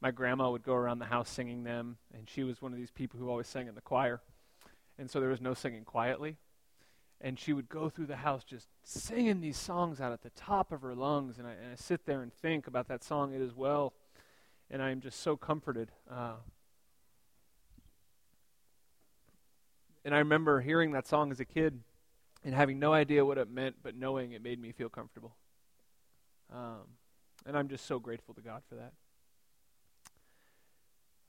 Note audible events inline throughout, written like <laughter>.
my grandma would go around the house singing them, and she was one of these people who always sang in the choir. And so there was no singing quietly. And she would go through the house just singing these songs out at the top of her lungs. And I, and I sit there and think about that song, It Is Well. And I am just so comforted. Uh, and I remember hearing that song as a kid and having no idea what it meant, but knowing it made me feel comfortable. Um, and I'm just so grateful to God for that.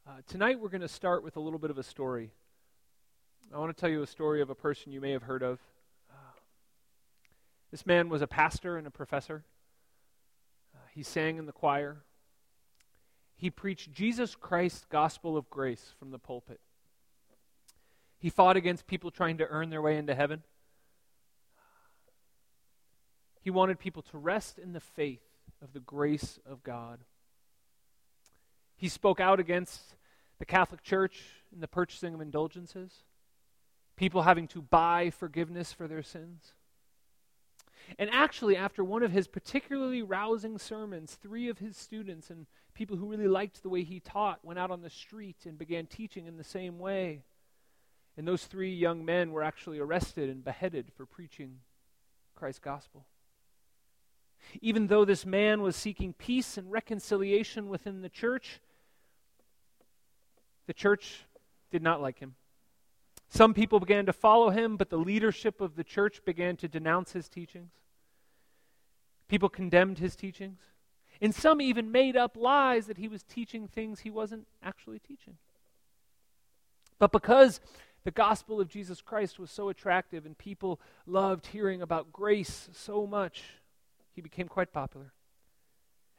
Uh, tonight we're going to start with a little bit of a story. I want to tell you a story of a person you may have heard of. Uh, this man was a pastor and a professor. Uh, he sang in the choir. He preached Jesus Christ's gospel of grace from the pulpit. He fought against people trying to earn their way into heaven. He wanted people to rest in the faith of the grace of God. He spoke out against the Catholic Church and the purchasing of indulgences, people having to buy forgiveness for their sins. And actually, after one of his particularly rousing sermons, three of his students and people who really liked the way he taught went out on the street and began teaching in the same way. And those three young men were actually arrested and beheaded for preaching Christ's gospel. Even though this man was seeking peace and reconciliation within the church, the church did not like him. Some people began to follow him, but the leadership of the church began to denounce his teachings. People condemned his teachings. And some even made up lies that he was teaching things he wasn't actually teaching. But because the gospel of Jesus Christ was so attractive and people loved hearing about grace so much, he became quite popular.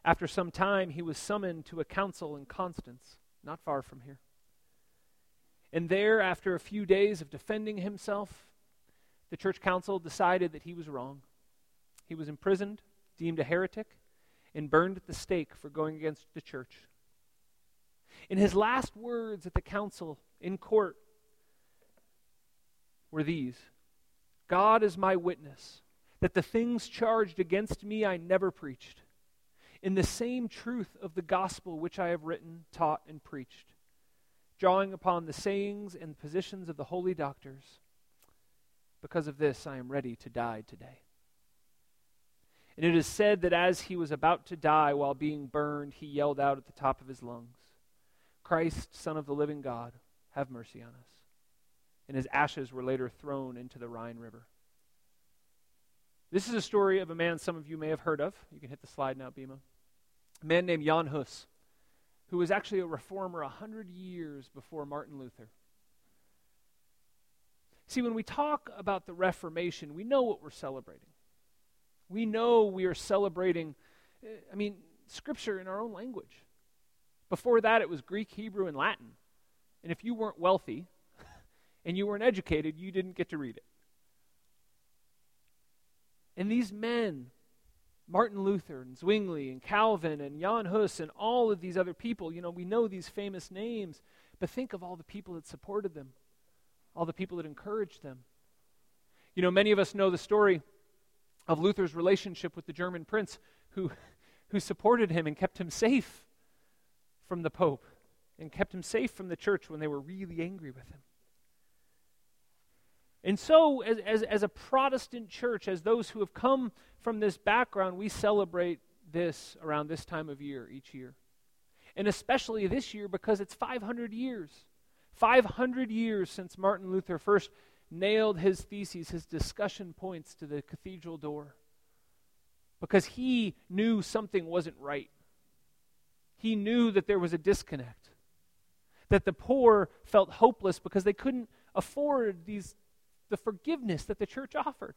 After some time, he was summoned to a council in Constance, not far from here. And there, after a few days of defending himself, the church council decided that he was wrong. He was imprisoned, deemed a heretic, and burned at the stake for going against the church. In his last words at the council in court were these God is my witness that the things charged against me I never preached, in the same truth of the gospel which I have written, taught, and preached drawing upon the sayings and positions of the holy doctors. Because of this, I am ready to die today. And it is said that as he was about to die while being burned, he yelled out at the top of his lungs, Christ, Son of the living God, have mercy on us. And his ashes were later thrown into the Rhine River. This is a story of a man some of you may have heard of. You can hit the slide now, Bima. A man named Jan Hus who was actually a reformer a hundred years before Martin Luther. See, when we talk about the Reformation, we know what we're celebrating. We know we are celebrating, eh, I mean, Scripture in our own language. Before that, it was Greek, Hebrew, and Latin. And if you weren't wealthy <laughs> and you weren't educated, you didn't get to read it. And these men Martin Luther and Zwingli and Calvin and Jan Hus and all of these other people, you know, we know these famous names, but think of all the people that supported them, all the people that encouraged them. You know, many of us know the story of Luther's relationship with the German prince who, who supported him and kept him safe from the Pope and kept him safe from the church when they were really angry with him. And so, as, as, as, a Protestant church, as those who have come from this background, we celebrate this around this time of year each year. And especially this year because it's 500 years. 500 years since Martin Luther first nailed his theses, his discussion points to the cathedral door. Because he knew something wasn't right. He knew that there was a disconnect. That the poor felt hopeless because they couldn't afford these the forgiveness that the church offered.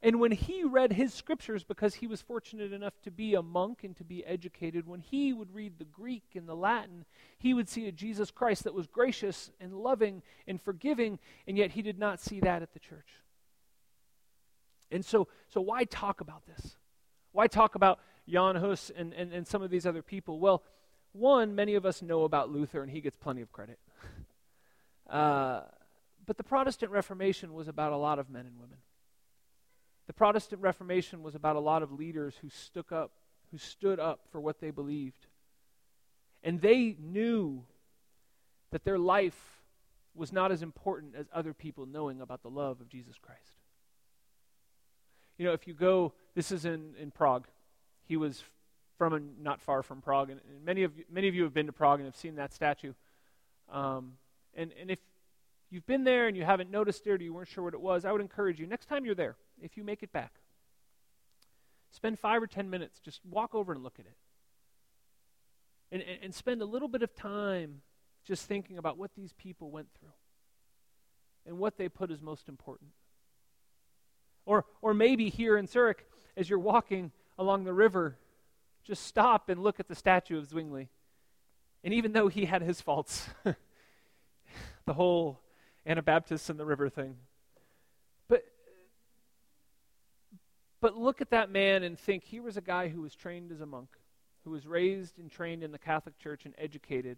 And when he read his scriptures, because he was fortunate enough to be a monk and to be educated, when he would read the Greek and the Latin, he would see a Jesus Christ that was gracious and loving and forgiving, and yet he did not see that at the church. And so, so why talk about this? Why talk about Jan Hus and, and, and some of these other people? Well, one, many of us know about Luther, and he gets plenty of credit. <laughs> uh, but the Protestant Reformation was about a lot of men and women. The Protestant Reformation was about a lot of leaders who stood up, who stood up for what they believed. And they knew that their life was not as important as other people knowing about the love of Jesus Christ. You know, if you go, this is in, in Prague. He was from a, not far from Prague, and, and many of you, many of you have been to Prague and have seen that statue. Um, and and if you've been there and you haven't noticed it or you weren't sure what it was, I would encourage you next time you're there, if you make it back, spend five or ten minutes, just walk over and look at it, and, and, and spend a little bit of time just thinking about what these people went through and what they put as most important. Or, or maybe here in Zurich, as you're walking along the river, just stop and look at the statue of Zwingli. And even though he had his faults, <laughs> the whole Anabaptists in the river thing, but, but look at that man and think he was a guy who was trained as a monk, who was raised and trained in the Catholic Church and educated.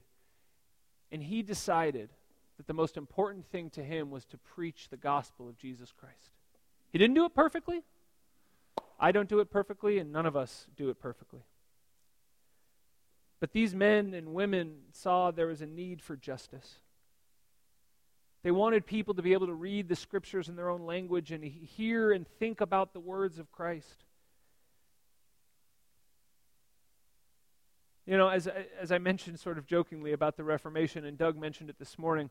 And he decided that the most important thing to him was to preach the gospel of Jesus Christ. He didn't do it perfectly. I don't do it perfectly, and none of us do it perfectly. But these men and women saw there was a need for justice. They wanted people to be able to read the scriptures in their own language and hear and think about the words of Christ. You know, as, as I mentioned sort of jokingly about the Reformation, and Doug mentioned it this morning,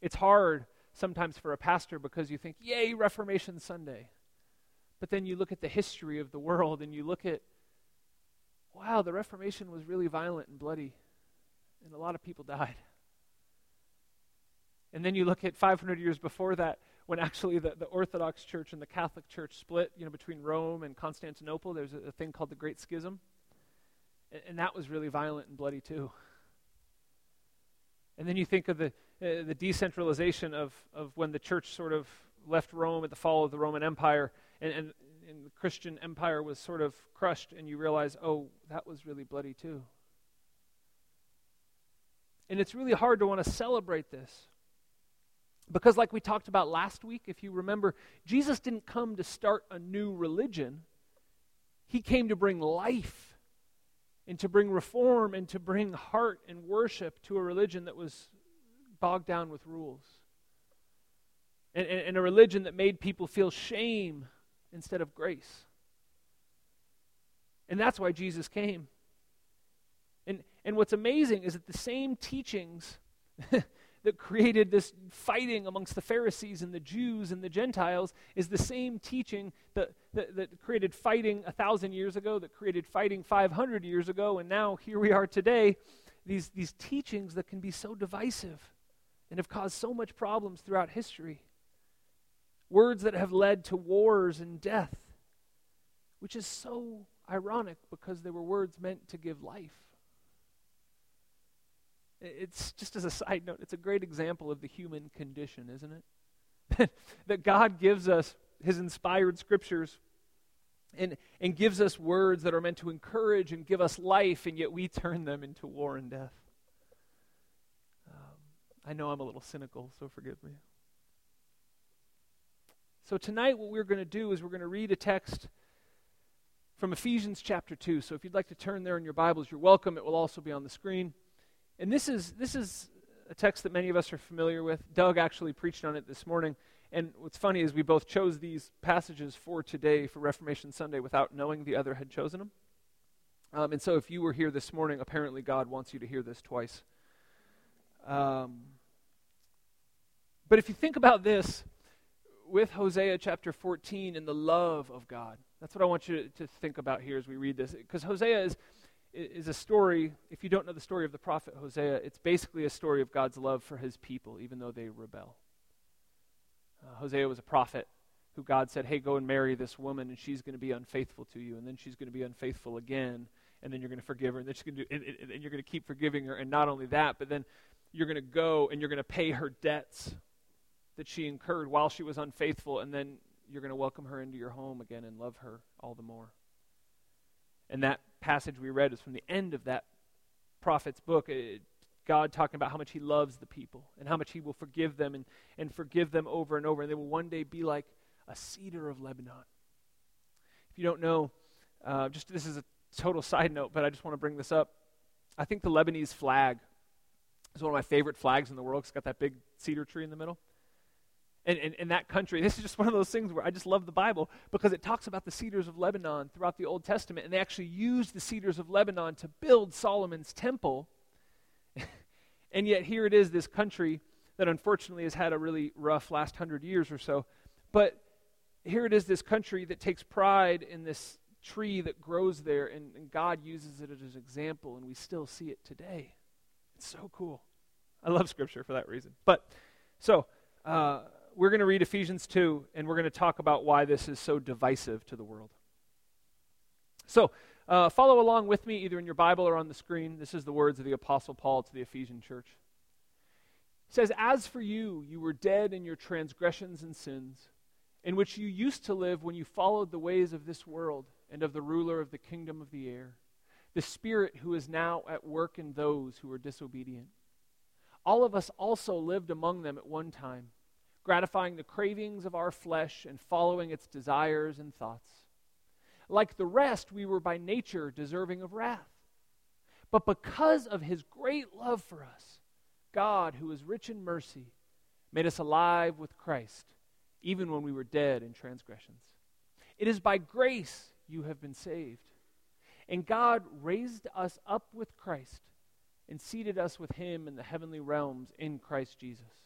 it's hard sometimes for a pastor because you think, yay, Reformation Sunday. But then you look at the history of the world and you look at wow, the Reformation was really violent and bloody, and a lot of people died. And then you look at 500 years before that, when actually the, the Orthodox Church and the Catholic Church split, you know, between Rome and Constantinople. There's a, a thing called the Great Schism, and, and, that was really violent and bloody too. And then you think of the uh, the decentralization of of when the church sort of left Rome at the fall of the Roman Empire, and, and and the Christian empire was sort of crushed, and you realize, oh, that was really bloody too. And it's really hard to want to celebrate this. Because, like we talked about last week, if you remember, Jesus didn't come to start a new religion, He came to bring life and to bring reform and to bring heart and worship to a religion that was bogged down with rules. And, and, and a religion that made people feel shame instead of grace. And that's why Jesus came. And, and what's amazing is that the same teachings <laughs> that created this fighting amongst the Pharisees and the Jews and the Gentiles is the same teaching that, that, that created fighting a thousand years ago, that created fighting 500 years ago, and now here we are today. These, these teachings that can be so divisive and have caused so much problems throughout history words that have led to wars and death, which is so ironic because they were words meant to give life. It's just as a side note, it's a great example of the human condition, isn't it? <laughs> that God gives us his inspired scriptures and, and gives us words that are meant to encourage and give us life, and yet we turn them into war and death. Um, I know I'm a little cynical, so forgive me. So, tonight, what we're going to do is we're going to read a text from Ephesians chapter 2. So, if you'd like to turn there in your Bibles, you're welcome. It will also be on the screen. And this is, this is a text that many of us are familiar with. Doug actually preached on it this morning. And what's funny is we both chose these passages for today for Reformation Sunday without knowing the other had chosen them. Um, and so, if you were here this morning, apparently God wants you to hear this twice. Um, but if you think about this, with Hosea chapter 14 and the love of God. That's what I want you to, think about here as we read this. Because Hosea is, is a story, if you don't know the story of the prophet Hosea, it's basically a story of God's love for his people, even though they rebel. Uh, Hosea was a prophet who God said, hey, go and marry this woman, and she's going to be unfaithful to you, and then she's going to be unfaithful again, and then you're going to forgive her, and then she's going to and, and, and you're going to keep forgiving her, and not only that, but then you're going to go and you're going to pay her debts that she incurred while she was unfaithful, and then you're going to welcome her into your home again and love her all the more. And that passage we read is from the end of that prophet's book. It, God talking about how much He loves the people and how much He will forgive them and, and forgive them over and over. And they will one day be like a cedar of Lebanon. If you don't know, uh, just this is a total side note, but I just want to bring this up. I think the Lebanese flag is one of my favorite flags in the world. It's got that big cedar tree in the middle. And in that country, this is just one of those things where I just love the Bible because it talks about the cedars of Lebanon throughout the Old Testament. And they actually used the cedars of Lebanon to build Solomon's temple. <laughs> and yet, here it is, this country that unfortunately has had a really rough last hundred years or so. But here it is, this country that takes pride in this tree that grows there, and, and God uses it as an example, and we still see it today. It's so cool. I love Scripture for that reason. But, so, uh, we're going to read Ephesians 2, and we're going to talk about why this is so divisive to the world. So, uh, follow along with me either in your Bible or on the screen. This is the words of the Apostle Paul to the Ephesian church. He says, As for you, you were dead in your transgressions and sins, in which you used to live when you followed the ways of this world and of the ruler of the kingdom of the air, the Spirit who is now at work in those who are disobedient. All of us also lived among them at one time, gratifying the cravings of our flesh and following its desires and thoughts. Like the rest, we were by nature deserving of wrath. But because of his great love for us, God, who is rich in mercy, made us alive with Christ, even when we were dead in transgressions. It is by grace you have been saved. And God raised us up with Christ and seated us with him in the heavenly realms in Christ Jesus,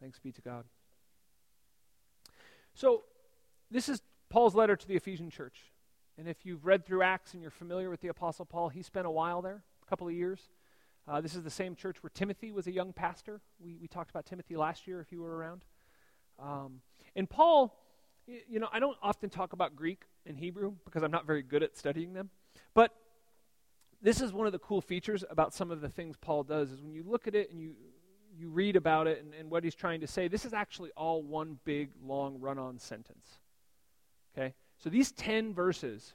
Thanks be to God. So, this is Paul's letter to the Ephesian church. And if you've read through Acts and you're familiar with the Apostle Paul, he spent a while there, a couple of years. Uh, this is the same church where Timothy was a young pastor. We, we talked about Timothy last year, if you were around. Um, and Paul, you know, I don't often talk about Greek and Hebrew because I'm not very good at studying them. But this is one of the cool features about some of the things Paul does is when you look at it and you you read about it and, and what he's trying to say, this is actually all one big long run-on sentence. Okay? So these 10 verses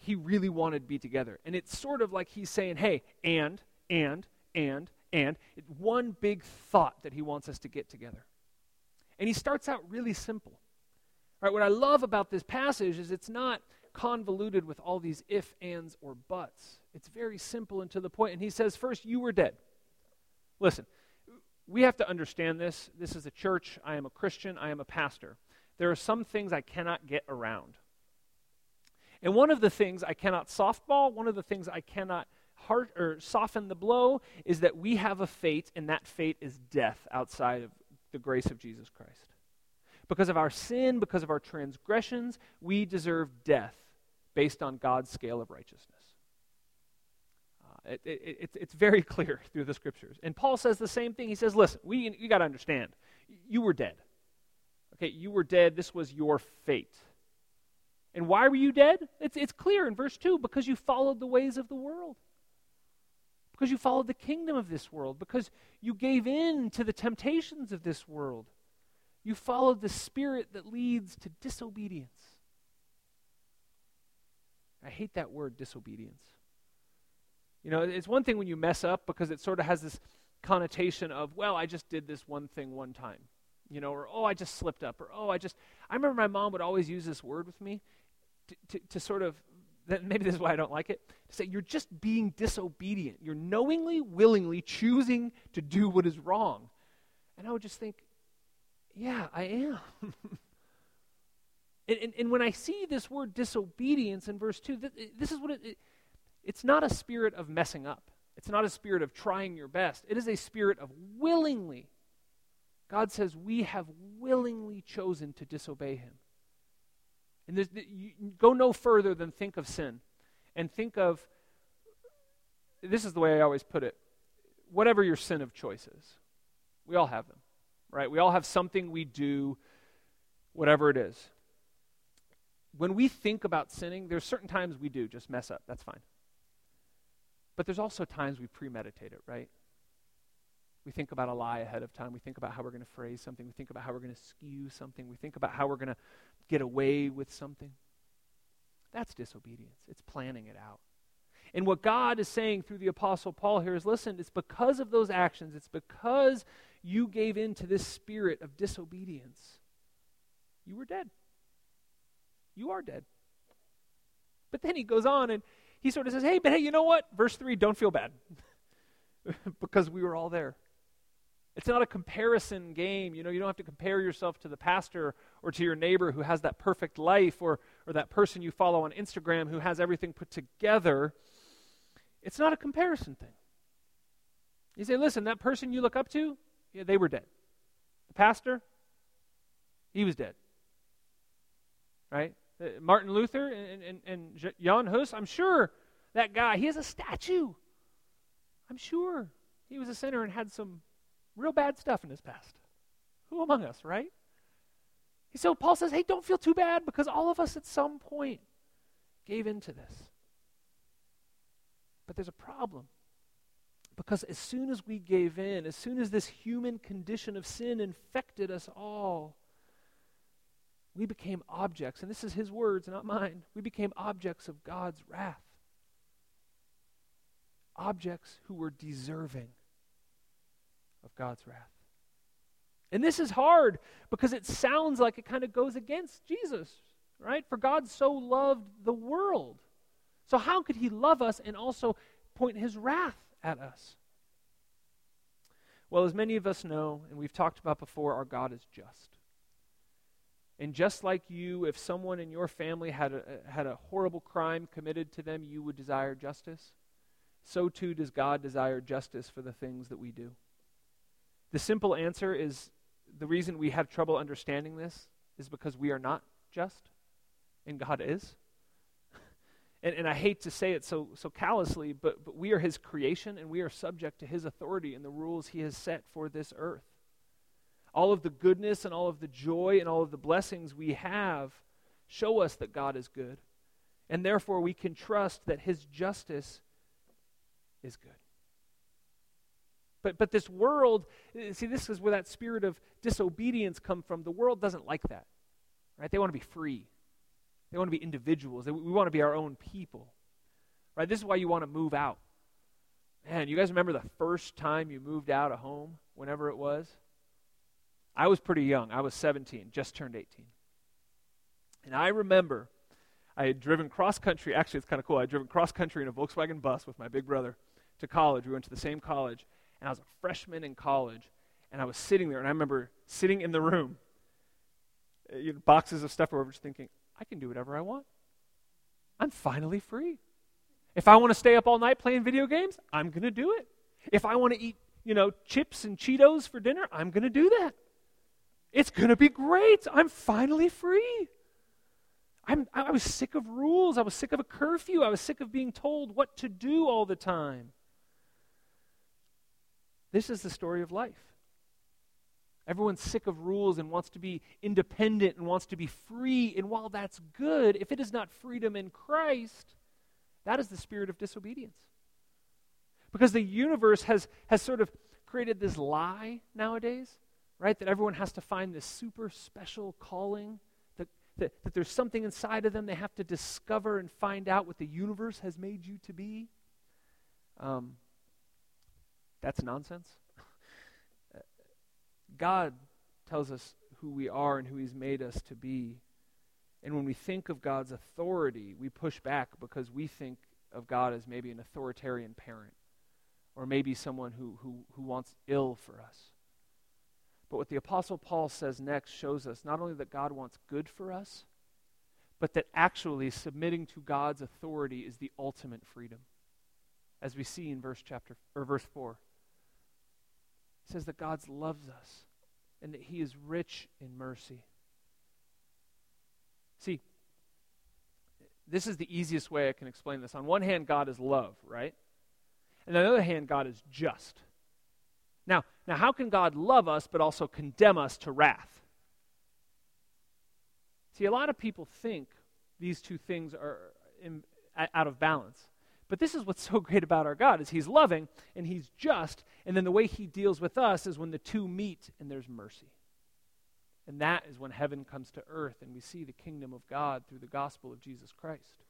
he really wanted to be together. And it's sort of like he's saying, hey, and, and, and, and. It's one big thought that he wants us to get together. And he starts out really simple. All right, what I love about this passage is it's not convoluted with all these if, ands, or buts. It's very simple and to the point. And he says, first, you were dead. Listen, we have to understand this. This is a church. I am a Christian. I am a pastor. There are some things I cannot get around. And one of the things I cannot softball, one of the things I cannot heart or soften the blow is that we have a fate, and that fate is death outside of the grace of Jesus Christ. Because of our sin, because of our transgressions, we deserve death based on God's scale of righteousness. It, it, it, it's very clear <laughs> through the scriptures. And Paul says the same thing. He says, listen, we, you got to understand, you were dead. Okay, you were dead. This was your fate. And why were you dead? It's, it's clear in verse 2 because you followed the ways of the world. Because you followed the kingdom of this world. Because you gave in to the temptations of this world. You followed the spirit that leads to disobedience. I hate that word, disobedience. You know, it's one thing when you mess up because it sort of has this connotation of, well, I just did this one thing one time. You know, or, oh, I just slipped up. Or, oh, I just. I remember my mom would always use this word with me to, to, sort of, maybe this is why I don't like it, to say you're just being disobedient. You're knowingly, willingly choosing to do what is wrong. And I would just think, yeah, I am. <laughs> and, and, and, when I see this word disobedience in verse 2, this, this is what it, it, it's not a spirit of messing up. It's not a spirit of trying your best. It is a spirit of willingly. God says we have willingly chosen to disobey him. And you go no further than think of sin and think of this is the way I always put it whatever your sin of choice is. We all have them, right? We all have something we do, whatever it is. When we think about sinning, there's certain times we do just mess up. That's fine. But there's also times we premeditate it, right? We think about a lie ahead of time. We think about how we're going to phrase something. We think about how we're going to skew something. We think about how we're going to get away with something. That's disobedience. It's planning it out. And what God is saying through the Apostle Paul here is listen, it's because of those actions, it's because you gave in to this spirit of disobedience. You were dead. You are dead. But then he goes on and he sort of says, hey, but hey, you know what? Verse 3, don't feel bad. <laughs> because we were all there. It's not a comparison game. You know, you don't have to compare yourself to the pastor or to your neighbor who has that perfect life or, or that person you follow on Instagram who has everything put together. It's not a comparison thing. You say, listen, that person you look up to, yeah, they were dead. The pastor, he was dead. Right? Uh, Martin Luther and, and, and Jan Hus, I'm sure that guy, he has a statue. I'm sure he was a sinner and had some real bad stuff in his past. Who among us, right? So Paul says, hey, don't feel too bad because all of us at some point gave into this. But there's a problem. Because as soon as we gave in, as soon as this human condition of sin infected us all, we became objects, and this is his words, not mine. We became objects of God's wrath. Objects who were deserving of God's wrath. And this is hard because it sounds like it kind of goes against Jesus, right? For God so loved the world. So, how could he love us and also point his wrath at us? Well, as many of us know, and we've talked about before, our God is just. And just like you, if someone in your family had a, had a horrible crime committed to them, you would desire justice. So too does God desire justice for the things that we do. The simple answer is the reason we have trouble understanding this is because we are not just, and God is. <laughs> and, and I hate to say it so, so callously, but, but we are His creation, and we are subject to His authority and the rules He has set for this earth. All of the goodness and all of the joy and all of the blessings we have show us that God is good. And therefore, we can trust that His justice is good. But, but this world, see, this is where that spirit of disobedience come from. The world doesn't like that, right? They want to be free. They want to be individuals. We want to be our own people, right? This is why you want to move out. Man, you guys remember the first time you moved out of home, whenever it was? I was pretty young. I was 17, just turned 18. And I remember I had driven cross country. Actually, it's kind of cool. I had driven cross country in a Volkswagen bus with my big brother to college. We went to the same college and I was a freshman in college, and I was sitting there, and I remember sitting in the room, uh, you know, boxes of stuff, where just thinking, I can do whatever I want. I'm finally free. If I want to stay up all night playing video games, I'm going to do it. If I want to eat, you know, chips and Cheetos for dinner, I'm going to do that. It's going to be great. I'm finally free. I'm, I was sick of rules. I was sick of a curfew. I was sick of being told what to do all the time. This is the story of life. Everyone's sick of rules and wants to be independent and wants to be free. And while that's good, if it is not freedom in Christ, that is the spirit of disobedience. Because the universe has, has sort of created this lie nowadays, right? That everyone has to find this super special calling, that, that, that there's something inside of them they have to discover and find out what the universe has made you to be. Um, that's nonsense. <laughs> God tells us who we are and who He's made us to be. And when we think of God's authority, we push back because we think of God as maybe an authoritarian parent or maybe someone who, who, who wants ill for us. But what the Apostle Paul says next shows us not only that God wants good for us, but that actually submitting to God's authority is the ultimate freedom, as we see in verse chapter or verse 4 says that God loves us and that He is rich in mercy. See, this is the easiest way I can explain this. On one hand, God is love, right? And on the other hand, God is just. Now, how can God love us but also condemn us to wrath? See, a lot of people think these two things are in, out of balance. But this is what's <laughs> so great about our God is he's loving and he's just, and then the way he deals with us is when the two meet and there's mercy. And that is when heaven comes to earth and we see the kingdom of God through the gospel of Jesus Christ.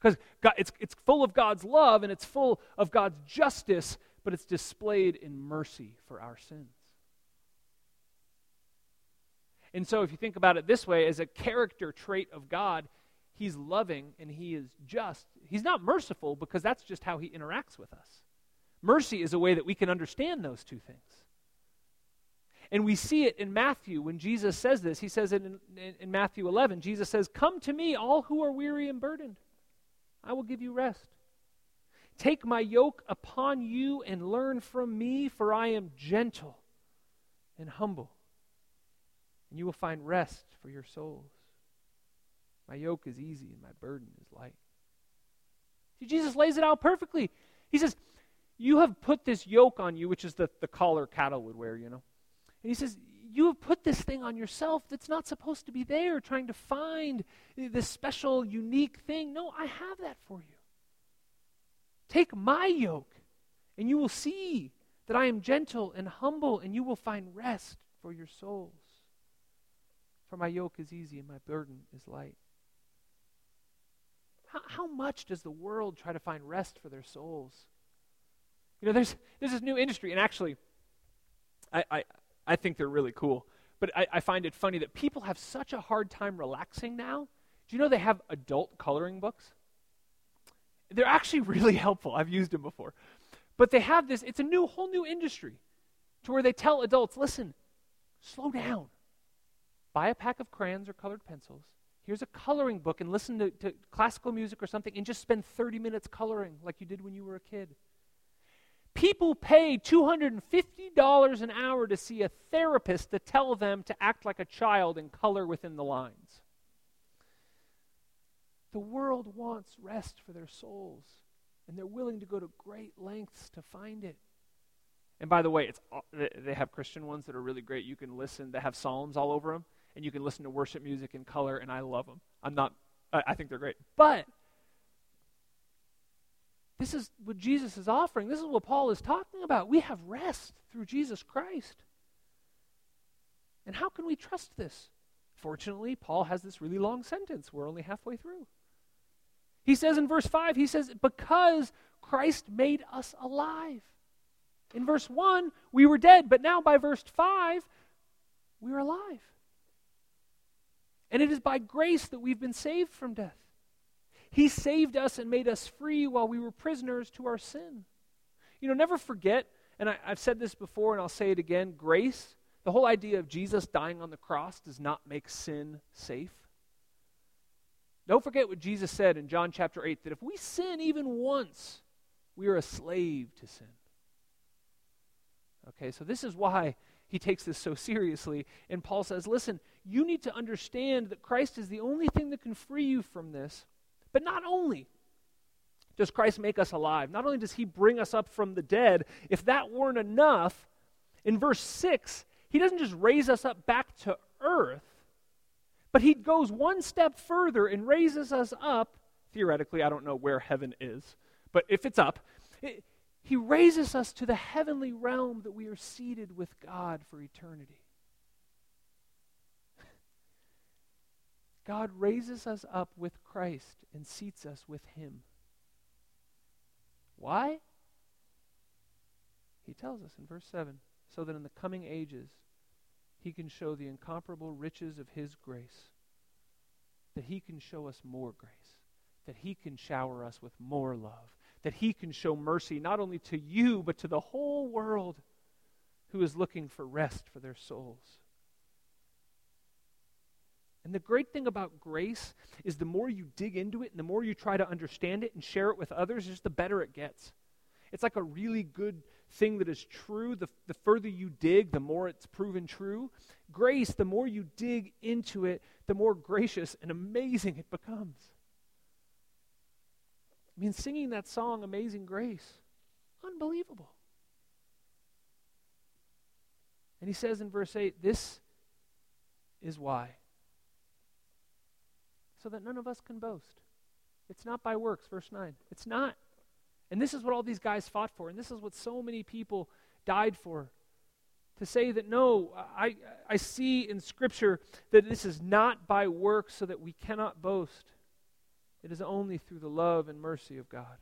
Because it's, it's full of God's love and it's full of God's justice, but it's displayed in mercy for our sins. And so, if you think about it this way, as a character trait of God, He's loving and He is just. He's not merciful because that's just how He interacts with us. Mercy is a way that we can understand those two things. And we see it in Matthew when Jesus says this. He says it in, in, in, Matthew 11. Jesus says, Come to me, all who are weary and burdened. I will give you rest. Take my yoke upon you and learn from me, for I am gentle and humble, and you will find rest for your souls. My yoke is easy and my burden is light. See, Jesus lays it out perfectly. He says, You have put this yoke on you, which is the, the collar cattle would wear, you know. And he says, You have put this thing on yourself that's not supposed to be there, trying to find this special, unique thing. No, I have that for you. Take my yoke, and you will see that I am gentle and humble, and you will find rest for your souls. For my yoke is easy and my burden is light. How, how much does the world try to find rest for their souls? You know, there's, there's this new industry, and actually, I, I, I think they're really cool. But I, I find it funny that people have such a hard time relaxing now. Do you know they have adult coloring books? They're actually <laughs> really helpful. I've used them before. But they have this, it's a new, whole new industry to where they tell adults listen, slow down. Buy a pack of crayons or colored pencils. Here's a coloring book and listen to, to classical music or something and just spend 30 minutes coloring like you did when you were a kid. People pay $250 an hour to see a therapist to tell them to act like a child and color within the lines. The world wants rest for their souls, and they're willing to go to great lengths to find it. And by the way, it's, they have Christian ones that are really great. You can listen, they have psalms all over them, and you can listen to worship music in color, and I love them. I'm not, I think they're great. But this is what Jesus is offering. This is what Paul is talking about. We have rest through Jesus Christ. And how can we trust this? Fortunately, Paul has this really long sentence. We're only halfway through. He says in verse 5, he says, Because Christ made us alive. In verse 1, we were dead, but now by verse 5, we're alive. And it is by grace that we've been saved from death. He saved us and made us free while we were prisoners to our sin. You know, never forget, and I, have said this before and I'll say it again grace, the whole idea of Jesus dying on the cross does not make sin safe. Don't forget what Jesus said in John chapter 8 that if we sin even once, we are a slave to sin. Okay, so this is why he takes this so seriously. And Paul says, listen, you need to understand that Christ is the only thing that can free you from this. But not only does Christ make us alive, not only does he bring us up from the dead, if that weren't enough, in verse 6, he doesn't just raise us up back to earth, but he goes one step further and raises us up. Theoretically, I don't know where heaven is, but if it's up, it, he raises us to the heavenly realm that we are seated with God for eternity. God raises us up with Christ and seats us with Him. Why? He tells us in verse 7 so that in the coming ages He can show the incomparable riches of His grace, that He can show us more grace, that He can shower us with more love, that He can show mercy not only to you, but to the whole world who is looking for rest for their souls. And the great thing about grace is the more you dig into it and the more you try to understand it and share it with others, just the better it gets. It's like a really good thing that is true. The, the further you dig, the more it's proven true. Grace, the more you dig into it, the more gracious and amazing it becomes. I mean, singing that song, Amazing Grace, unbelievable. And he says in verse 8, This is why so that none of us can boast. It's not by works, verse 9. It's not. And this is what all these guys fought for, and this is what so many people died for. To say that no, I, I see in Scripture that this is not by works so that we cannot boast. It is only through the love and mercy of God. <laughs>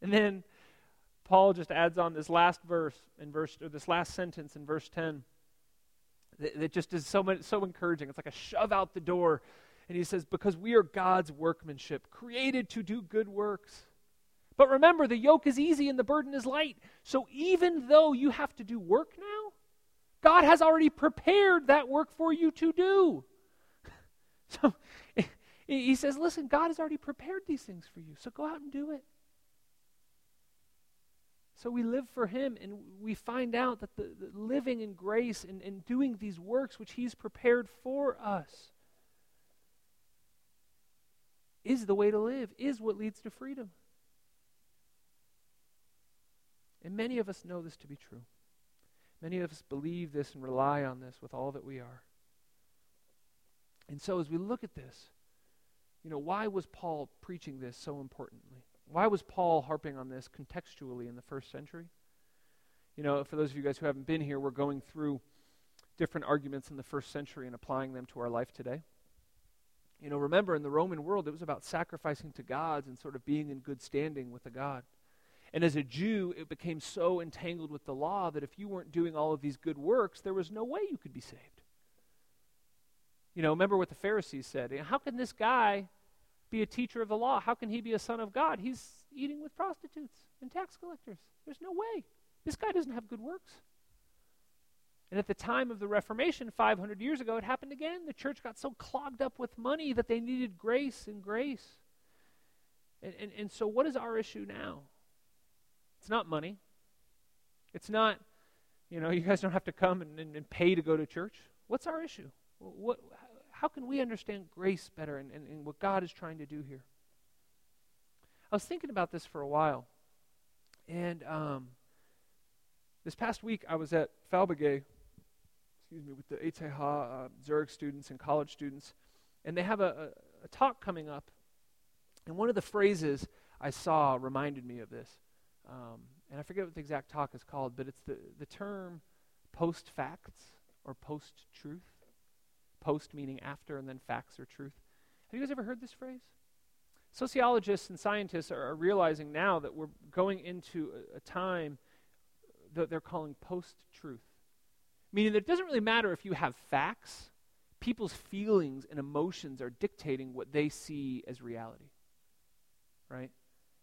And then Paul just adds on this last verse in verse or this last sentence in verse 10 that, that just is so much, so encouraging. It's like a shove out the door. And he says, Because we are God's workmanship, created to do good works. But remember, the yoke is easy and the burden is light. So even though you have to do work now, God has already prepared that work for you to do. <laughs> So he says, Listen, God has already prepared these things for you. So go out and do it. So we live for Him and we find out that the, the living in grace and, and doing these works which He's prepared for us is the way to live, is what leads to freedom. And many of us know this to be true. Many of us believe this and rely on this with all that we are. And so as we look at this, you know, why was Paul preaching this so importantly? Why was Paul harping on this contextually in the first century? You know, for those of you guys who haven't been here, we're going through different arguments in the first century and applying them to our life today. You know, remember in the Roman world, it was about sacrificing to gods and sort of being in good standing with a God. And as a Jew, it became so entangled with the law that if you weren't doing all of these good works, there was no way you could be saved. You know, remember what the Pharisees said. Eh, how can this guy be a teacher of the law? How can he be a son of God? He's eating with prostitutes and tax collectors. There's no way. This guy doesn't have good works. And at the time of the Reformation, 500 years ago, it happened again. The church got so clogged up with money that they needed grace and grace. And, and, and so, what is our issue now? It's not money. It's not, you know, <laughs> you guys don't have to come and, and, and pay to go to church. What's our issue? What, how can we understand grace better and, and, and what God is trying to do here? I was thinking about this for a while. And um, this past week, I was at Falbegay, excuse me, with the ETH uh, Zurich students and college students, and they have a, a, a, talk coming up. And one of the phrases I saw reminded me of this. Um, and I forget what the exact talk is called, but it's the, the term post facts or post truth. Post meaning after, and then facts or truth. Have you guys ever heard this phrase? Sociologists and scientists are, are realizing now that we're going into a, a time that they're calling post truth. Meaning that it doesn't really matter if you have facts, people's feelings and emotions are dictating what they see as reality. Right?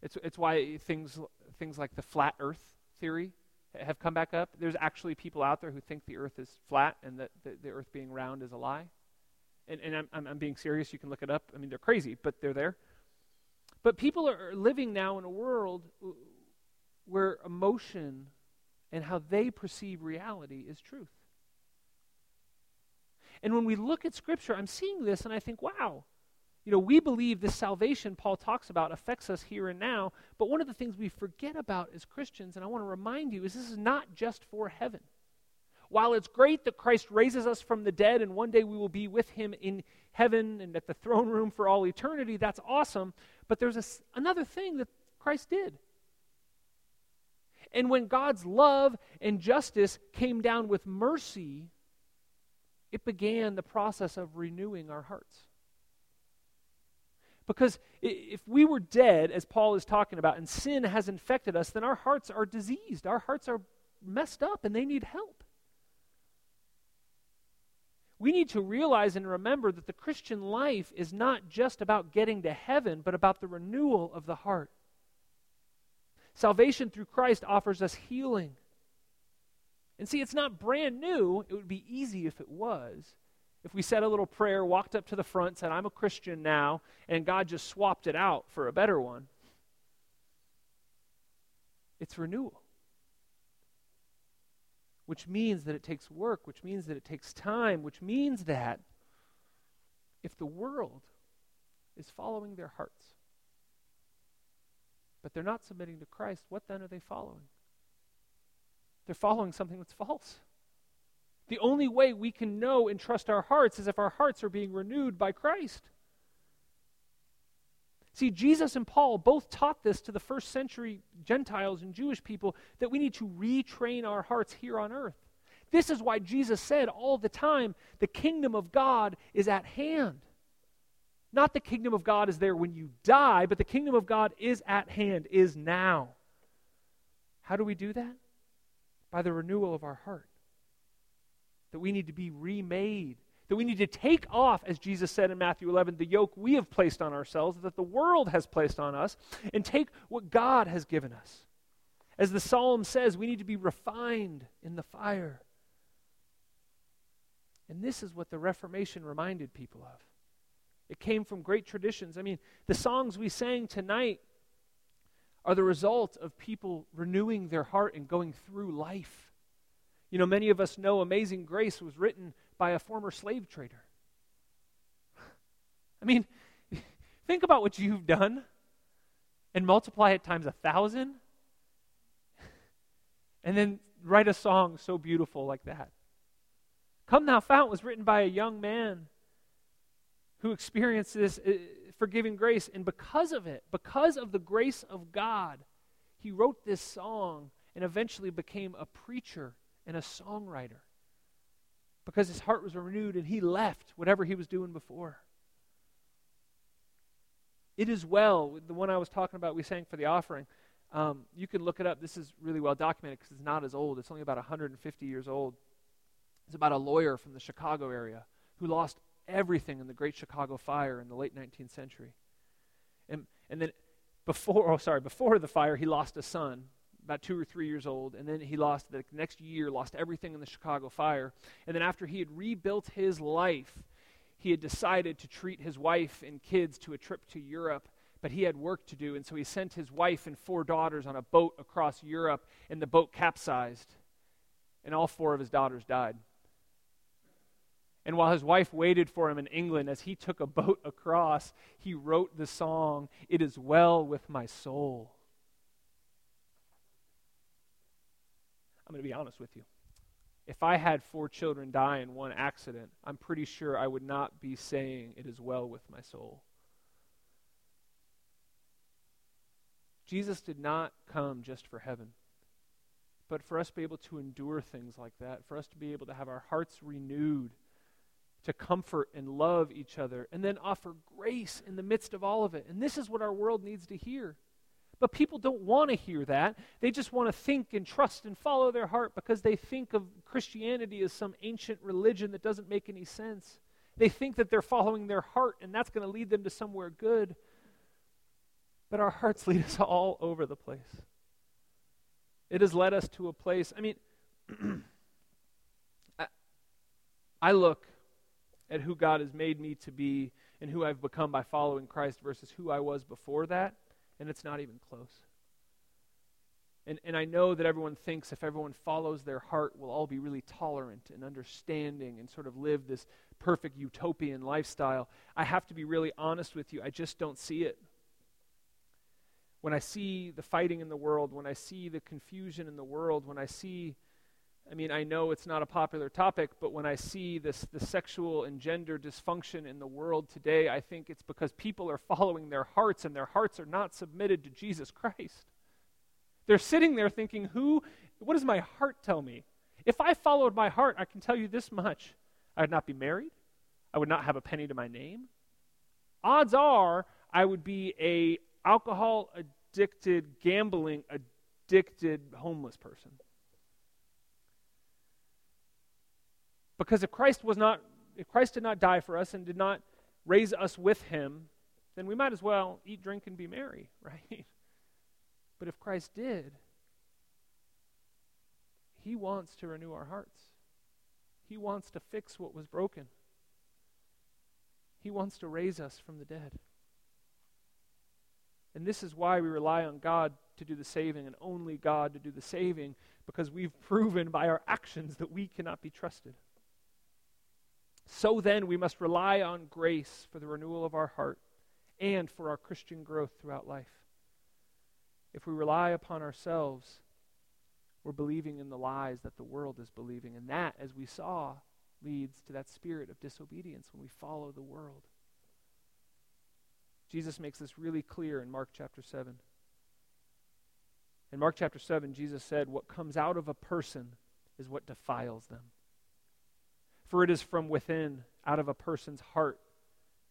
It's, it's why things, things like the flat earth theory have come back up. There's actually people out there who think the earth is flat and that the, the earth being round is a lie. And, and I'm, I'm, I'm being serious. You can look it up. I mean, they're crazy, but they're there. But people are living now in a world where emotion and how they perceive reality is truth. And when we look at Scripture, I'm seeing this and I think, wow, you know, we believe this salvation Paul talks about affects us here and now, but one of the things we forget about as Christians, and I want to remind you, is this is not just for heaven. While it's great that Christ raises us from the dead and one day we will be with him in heaven and at the throne room for all eternity, that's awesome, but there's a, another thing that Christ did. And when God's love and justice came down with mercy, it began the process of renewing our hearts. Because if we were dead, as Paul is talking about, and sin has infected us, then our hearts are diseased. Our hearts are messed up and they need help. We need to realize and remember that the Christian life is not just about getting to heaven, but about the renewal of the heart. Salvation through Christ offers us healing. And see, it's not brand new. It would be easy if it was if we said a little prayer, walked up to the front, said, I'm a Christian now, and God just swapped it out for a better one, it's renewal. Which means that it takes work, which means that it takes time, which means that if the world is following their hearts, but they're not submitting to Christ, what then are they following? They're following something that's false. The only way we can know and trust our hearts is if our hearts are being renewed by Christ. See, Jesus and Paul both taught this to the first century Gentiles and Jewish people that we need to retrain our hearts here on earth. This is why Jesus said all the time the kingdom of God is at hand. Not the kingdom of God is there when you die, but the kingdom of God is at hand, is now. How do we do that? By the renewal of our heart. That we need to be remade that we need to take off, as Jesus said in Matthew 11, the yoke we have placed on ourselves, that the world has placed on us, and take what God has given us. As the psalm says, we need to be refined in the fire. And this is what the Reformation reminded people of. It came from great traditions. I mean, the songs we sang tonight are the result of people renewing their heart and going through life. You know, many of us know Amazing Grace was written by a former slave trader. <laughs> I mean, <laughs> think about what you've done and multiply it times a thousand, <laughs> and then write a song so beautiful like that. Come Thou Fount was written by a young man who experienced this uh, forgiving grace, and because of it, because of the grace of God, he wrote this song and eventually became a preacher and a songwriter because his heart was renewed and he left whatever he was doing before. It is well, the one I was talking about, we sang for the offering. Um, you can look it up. This is really well documented because it's not as old. It's only about 150 years old. It's about a lawyer from the Chicago area who lost everything in the Great Chicago Fire in the late 19th century. And, and then before, oh, sorry, before the fire, he lost a son about two or three years old, and then he lost the next year, lost everything in the Chicago fire. And then after he had rebuilt his life, he had decided to treat his wife and kids to a trip to Europe, but he had work to do, and so he sent his wife and four daughters on a boat across Europe, and the boat capsized, and all four of his daughters died. And while his wife waited for him in England as he took a boat across, he wrote the song, It is Well with My Soul. I'm going to be honest with you. If I had four children die in one accident, I'm pretty sure I would not be saying, It is well with my soul. Jesus did not come just for heaven, but for us to be able to endure things like that, for us to be able to have our hearts renewed, to comfort and love each other, and then offer grace in the midst of all of it. And this is what our world needs to hear. But people don't want to hear that. They just want to think and trust and follow their heart because they think of Christianity as some ancient religion that doesn't make any sense. They think that they're following their heart and that's going to lead them to somewhere good. But our hearts lead us all over the place. It has led us to a place. I mean, <clears throat> I, I look at who God has made me to be and who I've become by following Christ versus who I was before that and it's not even close. And, and I know that everyone thinks if everyone follows their heart, we'll all be really tolerant and understanding and sort of live this perfect utopian lifestyle. I have to be really honest with you. I just don't see it. When I see the fighting in the world, when I see the confusion in the world, when I see I mean, I know it's not a popular topic, but when I see this the sexual and gender dysfunction in the world today, I think it's because people are following their hearts and their hearts are not submitted to Jesus Christ. They're sitting there thinking, "Who what does my heart tell me?" If I followed my heart, I can tell you this much. I would not be married. I would not have a penny to my name. Odds are I would be a alcohol addicted, gambling addicted homeless person. Because if Christ was not if Christ did not die for us and did not raise us with him, then we might as well eat, drink, and be merry, <laughs> right? But if Christ did, he wants to renew our hearts. He wants to fix what was broken. He wants to raise us from the dead. And this is why we rely on God to do the saving and only God to do the saving, because we've <laughs> proven by our actions that we cannot be trusted. So then, we must rely on grace for the renewal of our heart and for our Christian growth throughout life. If we rely upon ourselves, we're believing in the lies that the world is believing. And that, as we saw, leads to that spirit of disobedience when we follow the world. Jesus makes this really clear in Mark chapter 7. In Mark chapter 7, Jesus said, What comes out of a person is what defiles them. For it is from within, out of a person's heart,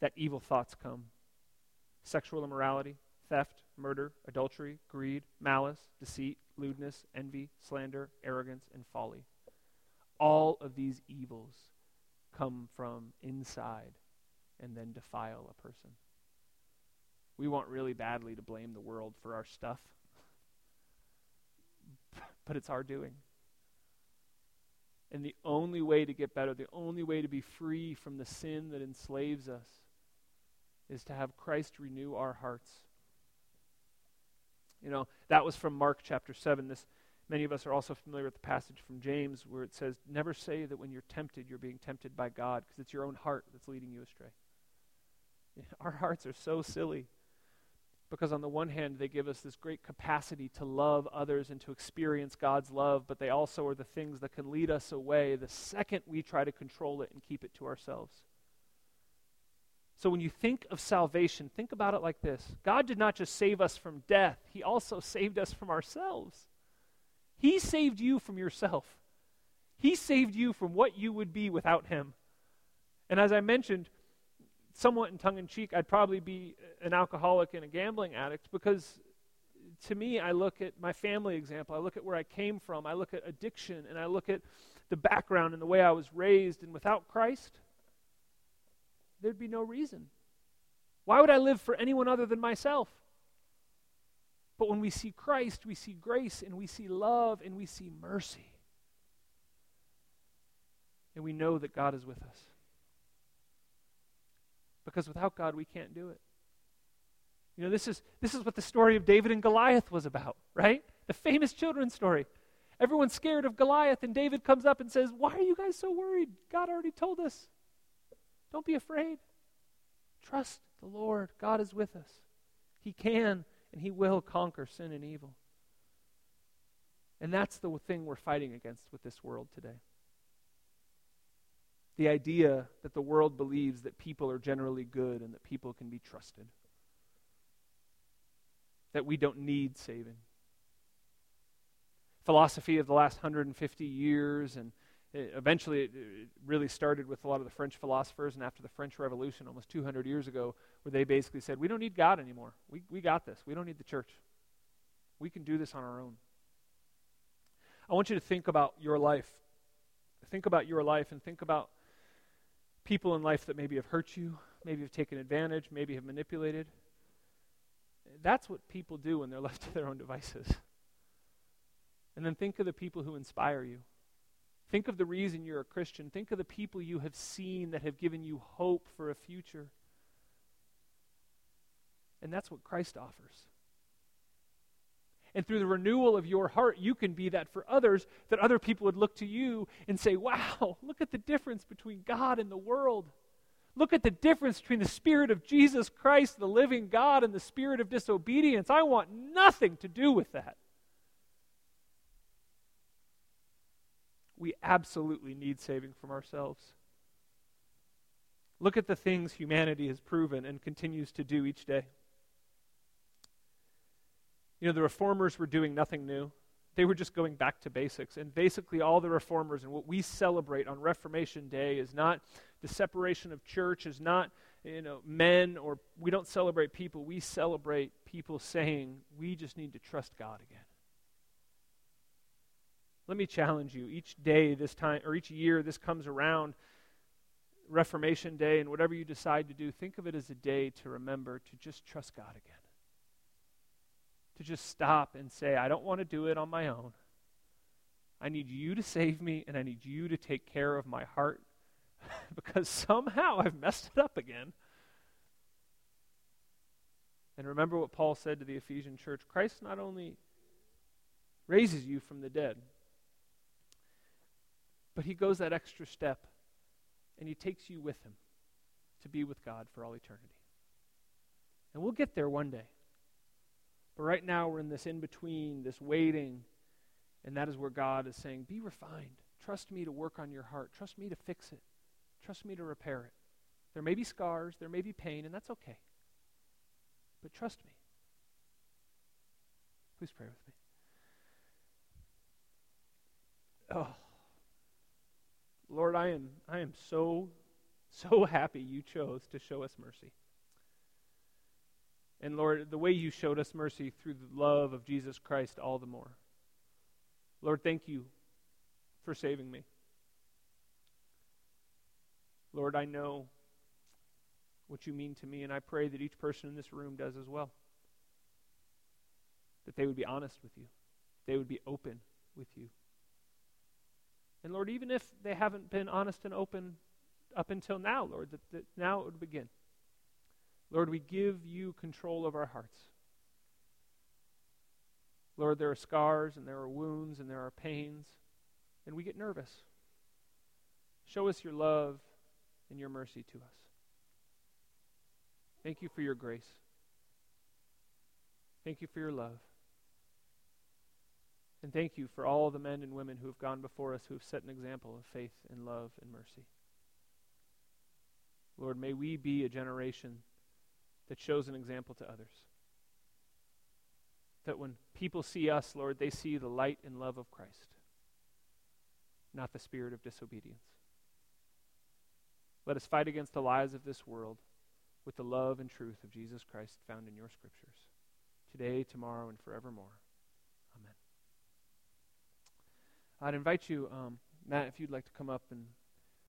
that evil thoughts come sexual immorality, theft, murder, adultery, greed, malice, deceit, lewdness, envy, slander, arrogance, and folly. All of these evils come from inside and then defile a person. We want really badly to blame the world for our stuff, <laughs> but it's our doing. And the only way to get better, the only way to be free from the sin that enslaves us, is to have Christ renew our hearts. You know, that was from Mark chapter 7. This many of us are also familiar with the passage from James where it says, "Never say that when you're tempted, you're being tempted by God, because it's your own heart that's leading you astray." <laughs> Our hearts are so silly because on the one hand they give us this great capacity to love others and to experience God's love, but they also are the things that can lead us away the second we try to control it and keep it to ourselves. So when you think of salvation, think about it like this God did not just save us from death, He also saved us from ourselves. He saved you from yourself, He saved you from what you would be without Him. And as I mentioned, somewhat in tongue in cheek, I'd probably be an alcoholic and a gambling addict because to me, I look at my family example, I look at where I came from, I look at addiction, and I look at the background and the way I was raised, and without Christ, there'd be no reason. Why would I live for anyone other than myself? But when we see Christ, we see grace and we see love and we see mercy. And we know that God is with us. Because without God, we can't do it. You know, this is, this is what the story of David and Goliath was about, right? The famous children's story. Everyone's scared of Goliath, and David comes up and says, Why are you guys so worried? God already told us. Don't be afraid. Trust the Lord. God is with us. He can and He will conquer sin and evil. And that's the thing we're fighting against with this world today. The idea that the world believes that people are generally good and that people can be trusted, that we don't need saving. Philosophy of the last 150 years and eventually it, it, really started with a lot of the French philosophers, and after the French Revolution, almost 200 years ago, where they basically said, We don't need God anymore. We, we got this. We don't need the church. We can do this on our own. I want you to think about your life. Think about your life and think about people in life that maybe have hurt you, maybe have taken advantage, maybe have manipulated. That's what people do when they're <laughs> left to their own devices. And then think of the people who inspire you Think of the reason you're a Christian. Think of the people you have seen that have given you hope for a future. And that's what Christ offers. And through the renewal of your heart, you can be that for others, that other people would look to you and say, Wow, <laughs> look at the difference between God and the world. Look at the difference between the Spirit of Jesus Christ, the living God, and the spirit of disobedience. I want nothing to do with that. we absolutely need saving from ourselves. Look at the things humanity has proven and continues to do each day. You know, the reformers were doing nothing new. They were just going back to basics. And basically, all the reformers and what we celebrate on Reformation Day is not the separation of church, is not, you know, men or we don't celebrate people. We celebrate people saying, we just need to trust God again. Let me challenge you. Each day this time, or each year this comes around, Reformation Day, and whatever you decide to do, think of it as a day to remember to just trust God again. To just stop and say, I don't want to do it on my own. I need you to save me, and I need you to take care of my heart <laughs> because somehow I've messed it up again. And remember what Paul said to the Ephesian church Christ not only raises you from the dead, but he goes that extra step and he takes you with him to be with God for all eternity. And we'll get there one day. But right now we're in this in between, this waiting, and that is where God is saying, Be refined. Trust me to work on your heart. Trust me to fix it. Trust me to repair it. There may be scars, there may be pain, and that's okay. but trust me. Please pray with me. Oh, Lord, I am, I am so, so happy you chose to show us mercy. And Lord, the way you showed us mercy through the love of Jesus Christ, all the more. Lord, thank you for saving me. Lord, I know what you mean to me, and I pray that each person in this room does as well. That they would be honest with you, they would be open with you. And Lord, even if they haven't been honest and open up until now, Lord, that, that now it would begin. Lord, we give you control of our hearts. Lord, there are scars and there are wounds and there are pains, and we get nervous. Show us your love and your mercy to us. Thank you for your grace. Thank you for your love. And thank you for all the men and women who have gone before us who have set an example of faith and love and mercy. Lord, may we be a generation that shows an example to others. That when people see us, Lord, they see the light and love of Christ, not the spirit of disobedience. Let us fight against the lies of this world with the love and truth of Jesus Christ found in your scriptures, today, tomorrow, and forevermore. Amen. I'd invite you, um, Matt, if you'd like to come up and